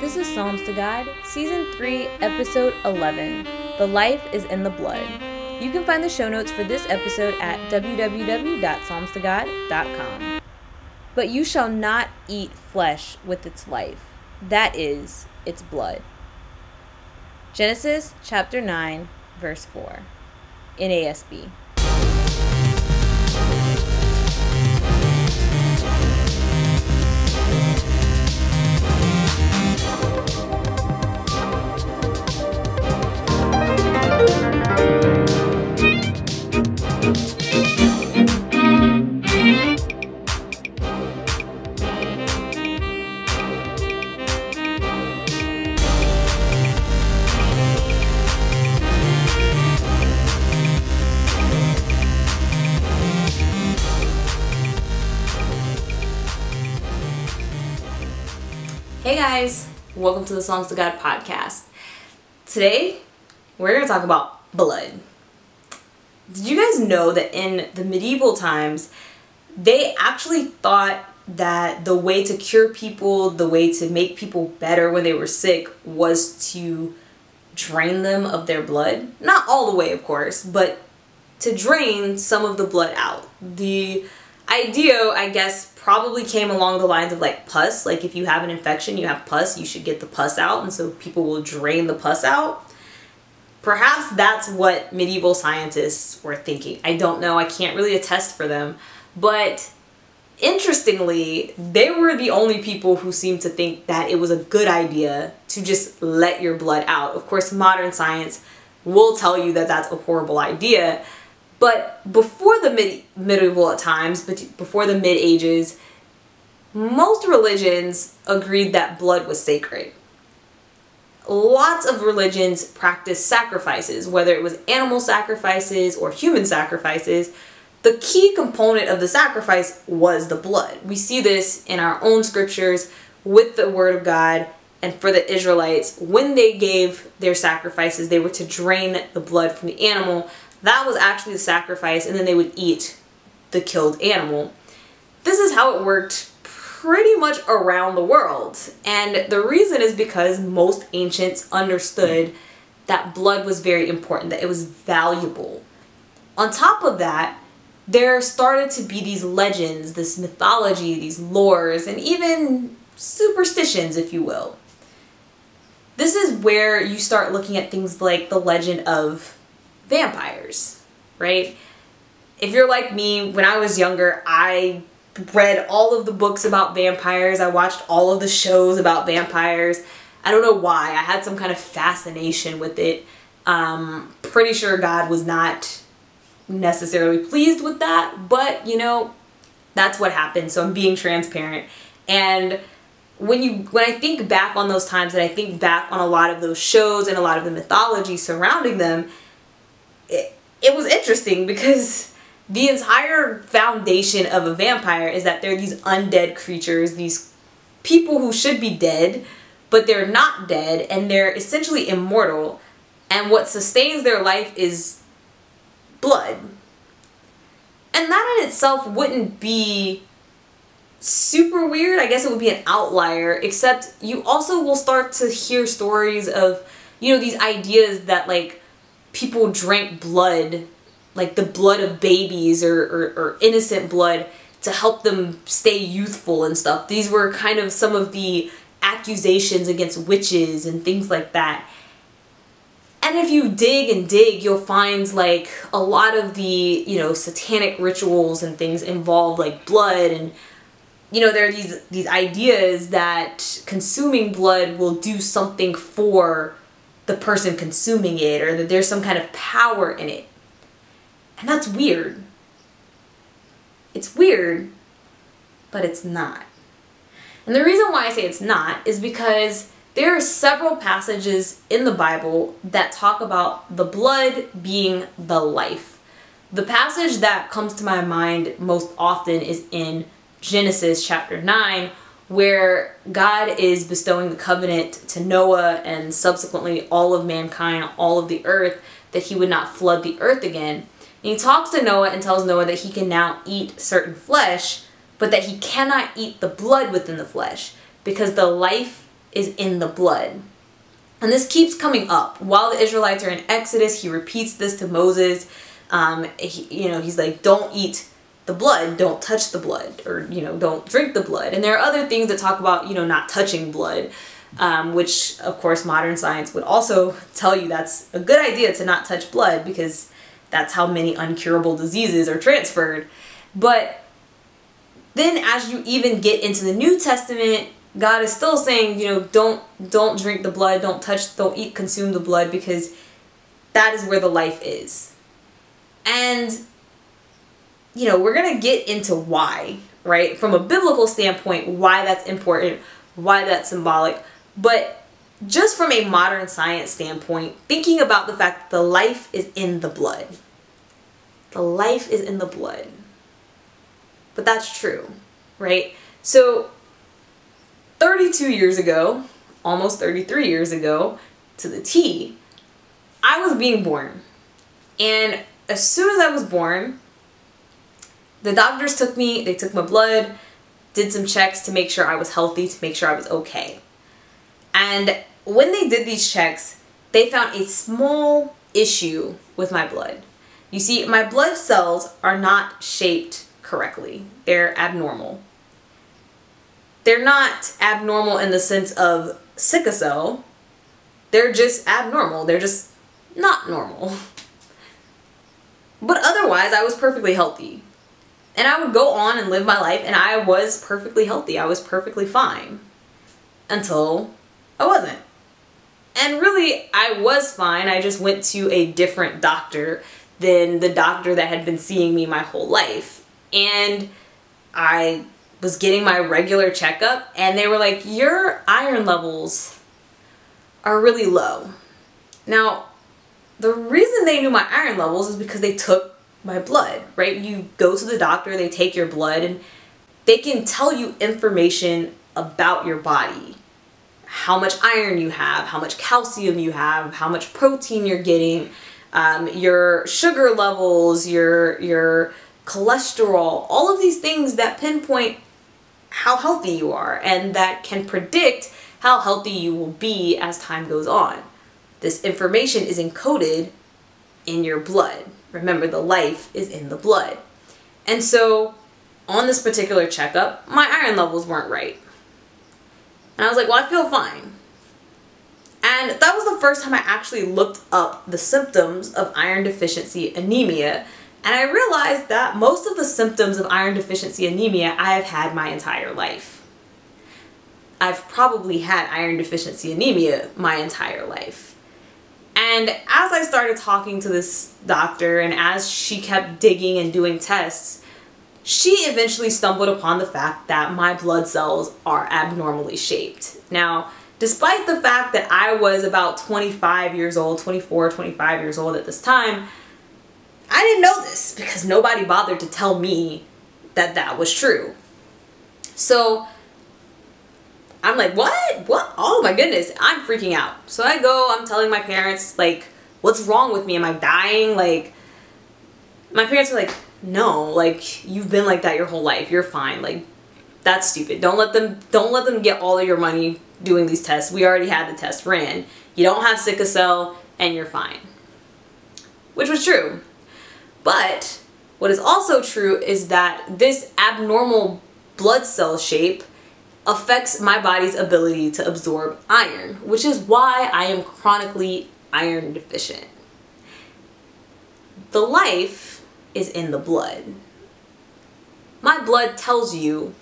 This is Psalms to God, Season 3, Episode 11. The Life is in the Blood. You can find the show notes for this episode at www.psalmstogod.com. But you shall not eat flesh with its life, that is, its blood. Genesis chapter 9, verse 4. in Hey welcome to the Psalms to God podcast. Today, we're going to talk about blood. Did you guys know that in the medieval times, they actually thought that the way to cure people, the way to make people better when they were sick, was to drain them of their blood? Not all the way, of course, but to drain some of the blood out. The idea, I guess, probably came along the lines of like pus. Like if you have an infection, you have pus, you should get the pus out, and so people will drain the pus out. Perhaps that's what medieval scientists were thinking. I don't know, I can't really attest for them. But interestingly, they were the only people who seemed to think that it was a good idea to just let your blood out. Of course, modern science will tell you that that's a horrible idea but before the mid- medieval times, before the mid ages, most religions agreed that blood was sacred. Lots of religions practiced sacrifices, whether it was animal sacrifices or human sacrifices. The key component of the sacrifice was the blood. We see this in our own scriptures with the Word of God and for the Israelites, when they gave their sacrifices, they were to drain the blood from the animal that was actually the sacrifice, and then they would eat the killed animal. This is how it worked pretty much around the world. And the reason is because most ancients understood that blood was very important, that it was valuable. On top of that, there started to be these legends, this mythology, these lores, and even superstitions, if you will. This is where you start looking at things like the legend of vampires, right? If you're like me, when I was younger, I read all of the books about vampires. I watched all of the shows about vampires. I don't know why. I had some kind of fascination with it. Um, pretty sure God was not necessarily pleased with that, but you know, that's what happened. So I'm being transparent. And when you when I think back on those times and I think back on a lot of those shows and a lot of the mythology surrounding them, it, it was interesting because the entire foundation of a vampire is that they're these undead creatures, these people who should be dead, but they're not dead and they're essentially immortal. And what sustains their life is blood. And that in itself wouldn't be super weird. I guess it would be an outlier, except you also will start to hear stories of, you know, these ideas that like people drank blood, like the blood of babies or, or, or innocent blood, to help them stay youthful and stuff. These were kind of some of the accusations against witches and things like that. And if you dig and dig, you'll find like a lot of the, you know, satanic rituals and things involve like blood and you know, there are these these ideas that consuming blood will do something for the person consuming it or that there's some kind of power in it. And that's weird. It's weird, but it's not. And the reason why I say it's not is because there are several passages in the Bible that talk about the blood being the life. The passage that comes to my mind most often is in Genesis chapter 9, where God is bestowing the covenant to Noah and subsequently all of mankind, all of the earth, that he would not flood the earth again. And he talks to Noah and tells Noah that he can now eat certain flesh, but that he cannot eat the blood within the flesh because the life is in the blood. And this keeps coming up. While the Israelites are in Exodus, he repeats this to Moses. Um, he, you know, he's like, don't eat the blood, don't touch the blood, or, you know, don't drink the blood. And there are other things that talk about, you know, not touching blood, um, which, of course, modern science would also tell you that's a good idea to not touch blood because that's how many uncurable diseases are transferred. But then as you even get into the New Testament, God is still saying, you know, don't don't drink the blood, don't touch, don't eat, consume the blood because that is where the life is. And you know, we're going to get into why, right? From a biblical standpoint, why that's important, why that's symbolic. But just from a modern science standpoint, thinking about the fact that the life is in the blood. The life is in the blood. But that's true, right? So 32 years ago, almost 33 years ago to the T, I was being born. And as soon as I was born, the doctors took me, they took my blood, did some checks to make sure I was healthy, to make sure I was okay. And when they did these checks, they found a small issue with my blood. You see, my blood cells are not shaped correctly. They're abnormal they're not abnormal in the sense of sickle cell. They're just abnormal. They're just not normal. But otherwise, I was perfectly healthy. And I would go on and live my life, and I was perfectly healthy. I was perfectly fine. Until I wasn't. And really, I was fine. I just went to a different doctor than the doctor that had been seeing me my whole life. And I was getting my regular checkup and they were like, your iron levels are really low. Now, the reason they knew my iron levels is because they took my blood, right? You go to the doctor, they take your blood, and they can tell you information about your body. How much iron you have, how much calcium you have, how much protein you're getting, um, your sugar levels, your, your cholesterol, all of these things that pinpoint how healthy you are and that can predict how healthy you will be as time goes on. This information is encoded in your blood. Remember, the life is in the blood. And so, on this particular checkup, my iron levels weren't right. And I was like, well, I feel fine. And that was the first time I actually looked up the symptoms of iron deficiency anemia and I realized that most of the symptoms of iron deficiency anemia I have had my entire life. I've probably had iron deficiency anemia my entire life. And as I started talking to this doctor and as she kept digging and doing tests, she eventually stumbled upon the fact that my blood cells are abnormally shaped. Now, despite the fact that I was about 25 years old, 24, 25 years old at this time, I didn't know this because nobody bothered to tell me that that was true. So I'm like, what? What? Oh my goodness, I'm freaking out. So I go, I'm telling my parents, like, what's wrong with me? Am I dying? Like, my parents are like, no, like, you've been like that your whole life. You're fine. Like, that's stupid. Don't let them, don't let them get all of your money doing these tests. We already had the test ran. You don't have sickle cell and you're fine. Which was true. But what is also true is that this abnormal blood cell shape affects my body's ability to absorb iron, which is why I am chronically iron deficient. The life is in the blood. My blood tells you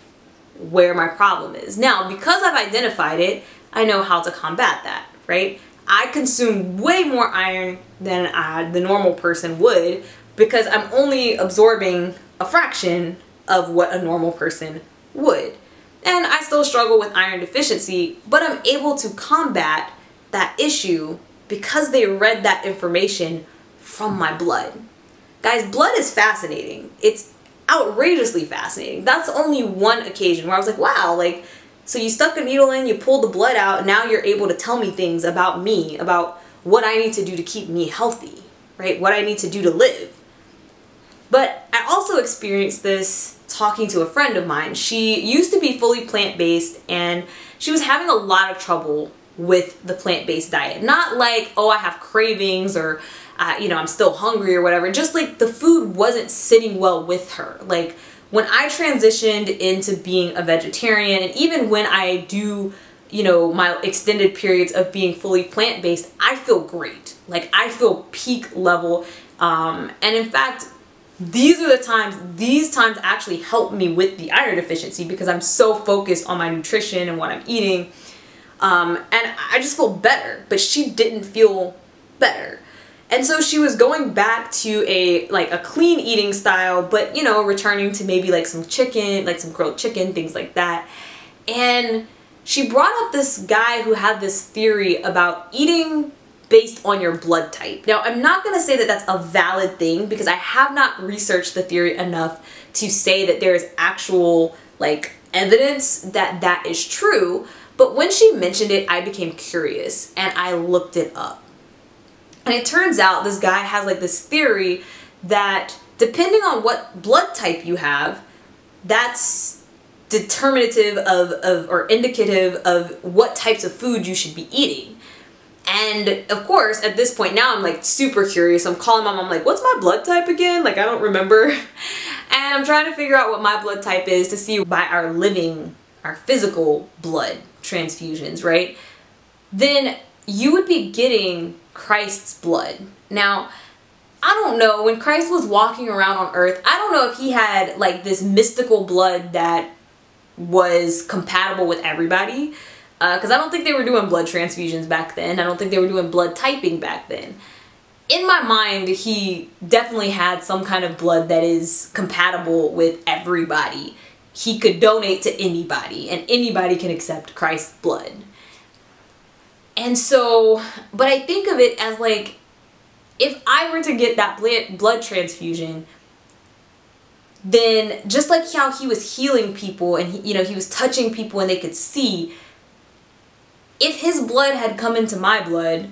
where my problem is. Now, because I've identified it, I know how to combat that, right? I consume way more iron than uh, the normal person would because I'm only absorbing a fraction of what a normal person would. And I still struggle with iron deficiency, but I'm able to combat that issue because they read that information from my blood. Guys, blood is fascinating. It's outrageously fascinating. That's only one occasion where I was like, wow, like, so you stuck a needle in, you pulled the blood out, now you're able to tell me things about me, about what I need to do to keep me healthy, right? What I need to do to live. But I also experienced this talking to a friend of mine. She used to be fully plant based and she was having a lot of trouble with the plant based diet. Not like, oh, I have cravings or, uh, you know, I'm still hungry or whatever. Just like the food wasn't sitting well with her. Like when I transitioned into being a vegetarian, and even when I do you know, my extended periods of being fully plant based, I feel great. Like I feel peak level. Um, and in fact, these are the times, these times actually help me with the iron deficiency because I'm so focused on my nutrition and what I'm eating. Um, and I just feel better, but she didn't feel better. And so she was going back to a like a clean eating style, but you know, returning to maybe like some chicken, like some grilled chicken, things like that. And she brought up this guy who had this theory about eating based on your blood type. Now, I'm not to say that that's a valid thing because I have not researched the theory enough to say that there is actual like evidence that that is true. But when she mentioned it, I became curious and I looked it up. And it turns out this guy has like this theory that depending on what blood type you have, that's determinative of, of or indicative of what types of food you should be eating. And of course, at this point now, I'm like super curious. I'm calling my mom. Like, "What's my blood type again?" Like I don't remember, and I'm trying to figure out what my blood type is to see by our living, our physical blood transfusions, right? Then you would be getting Christ's blood. Now, I don't know when Christ was walking around on earth. I don't know if he had like this mystical blood that was compatible with everybody because uh, I don't think they were doing blood transfusions back then. I don't think they were doing blood typing back then. In my mind, he definitely had some kind of blood that is compatible with everybody. He could donate to anybody, and anybody can accept Christ's blood. And so, but I think of it as like, if I were to get that blood transfusion, then just like how he was healing people and he, you know he was touching people and they could see if his blood had come into my blood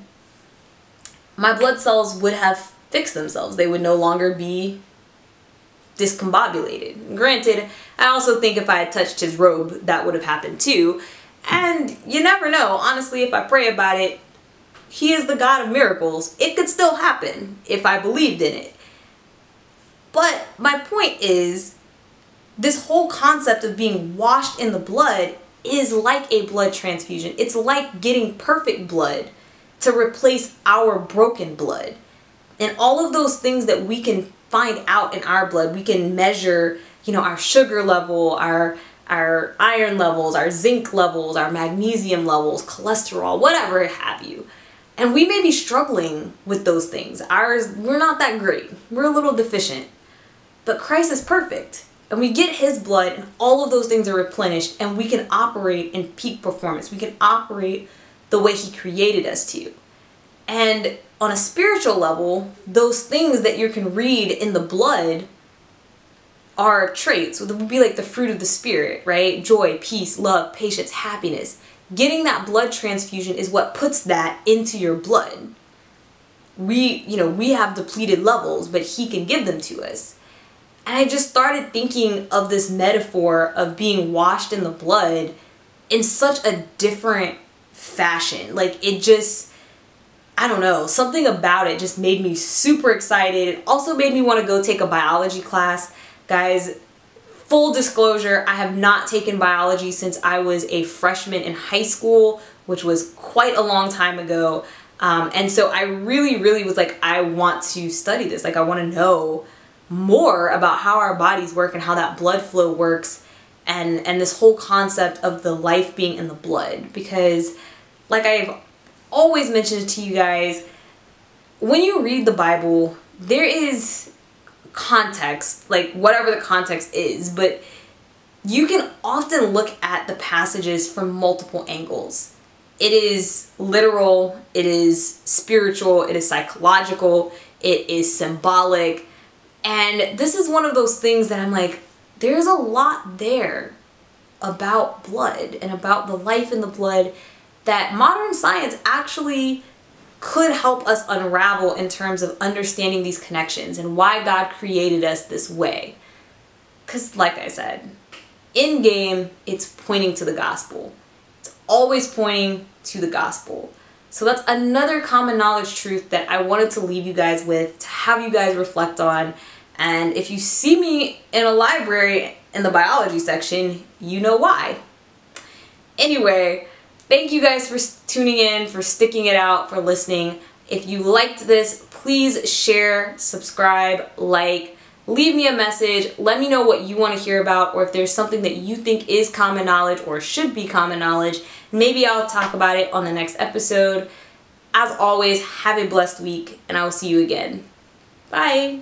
my blood cells would have fixed themselves. They would no longer be discombobulated. Granted i also think if i had touched his robe that would have happened too. And you never know. Honestly if i pray about it he is the god of miracles. It could still happen if i believed in it. But my point is, this whole concept of being washed in the blood is like a blood transfusion. It's like getting perfect blood to replace our broken blood. And all of those things that we can find out in our blood, we can measure, you know, our sugar level, our our iron levels, our zinc levels, our magnesium levels, cholesterol, whatever have you. And we may be struggling with those things. Ours, we're not that great. We're a little deficient. But Christ is perfect. And we get his blood and all of those things are replenished and we can operate in peak performance. We can operate the way he created us to. And on a spiritual level, those things that you can read in the blood are traits. It would be like the fruit of the spirit, right? Joy, peace, love, patience, happiness. Getting that blood transfusion is what puts that into your blood. We, you know, we have depleted levels, but he can give them to us. And I just started thinking of this metaphor of being washed in the blood in such a different fashion. Like it just, I don't know, something about it just made me super excited. It also made me want to go take a biology class. Guys, full disclosure, I have not taken biology since I was a freshman in high school, which was quite a long time ago. Um, and so I really, really was like, I want to study this. Like, I want to know more about how our bodies work and how that blood flow works and and this whole concept of the life being in the blood. Because like I've always mentioned to you guys when you read the Bible there is context like whatever the context is but you can often look at the passages from multiple angles. It is literal it is spiritual it is psychological it is symbolic and this is one of those things that I'm like, there's a lot there about blood and about the life in the blood that modern science actually could help us unravel in terms of understanding these connections and why God created us this way. Because, like I said, in game, it's pointing to the gospel. It's always pointing to the gospel. So that's another common knowledge truth that I wanted to leave you guys with, to have you guys reflect on. And if you see me in a library in the biology section, you know why. Anyway, thank you guys for tuning in, for sticking it out, for listening. If you liked this, please share, subscribe, like, leave me a message. Let me know what you want to hear about or if there's something that you think is common knowledge or should be common knowledge. Maybe I'll talk about it on the next episode. As always, have a blessed week and I will see you again. Bye.